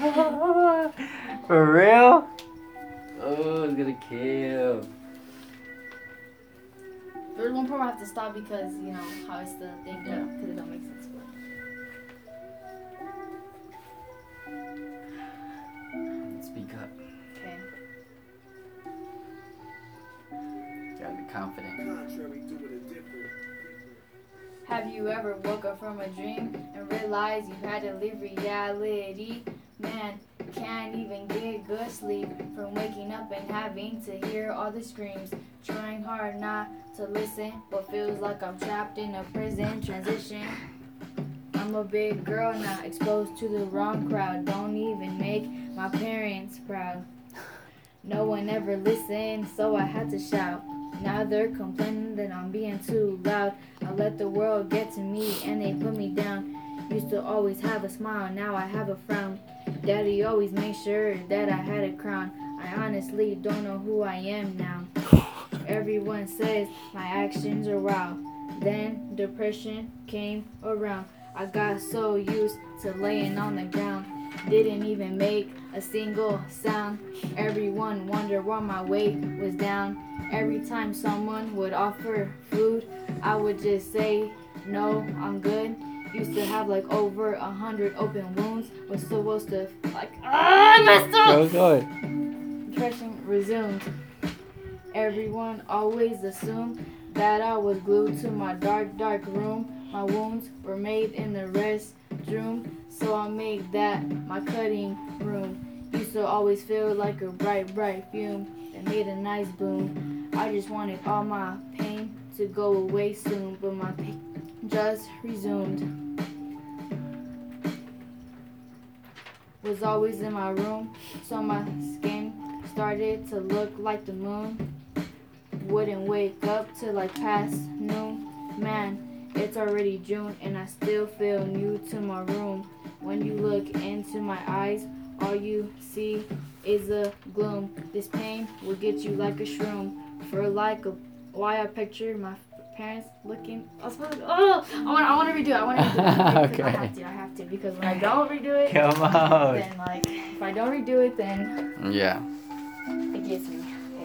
For real? Oh, it's gonna kill. There's one part I have to stop because you know how it's the thing, yeah, because it don't make sense. But Speak up. okay. Gotta be confident. Contrary to it, a different. Have you ever woke up from a dream and realized you had to live reality? Man, can't even get good sleep from waking up and having to hear all the screams. Trying hard not to listen, but feels like I'm trapped in a prison transition. I'm a big girl now, exposed to the wrong crowd. Don't even make my parents proud. No one ever listened, so I had to shout. Now they're complaining that I'm being too loud. I let the world get to me and they put me down. Used to always have a smile, now I have a frown. Daddy always made sure that I had a crown. I honestly don't know who I am now. Everyone says my actions are wild. Then depression came around. I got so used to laying on the ground. Didn't even make a single sound. Everyone wondered why my weight was down. Every time someone would offer food, I would just say, No, I'm good. Used to have like over a hundred open wounds. Was supposed to like ah, I messed up. Go, go. Depression resumed. Everyone always assumed that I was glued to my dark, dark room. My wounds were made in the restroom, so I made that my cutting room. Used to always feel like a bright, bright fume that made a nice bloom. I just wanted all my pain to go away soon, but my pain just resumed. Was always in my room, so my skin started to look like the moon. Wouldn't wake up till like past noon. Man, it's already June and I still feel new to my room. When you look into my eyes, all you see is a gloom. This pain will get you like a shroom. For like a why I picture my parents looking. I was supposed to, oh, I want I want to redo it. I want to redo it. because I have to. I have to because when I don't redo it, Come on. then like if I don't redo it, then Yeah. it gets me.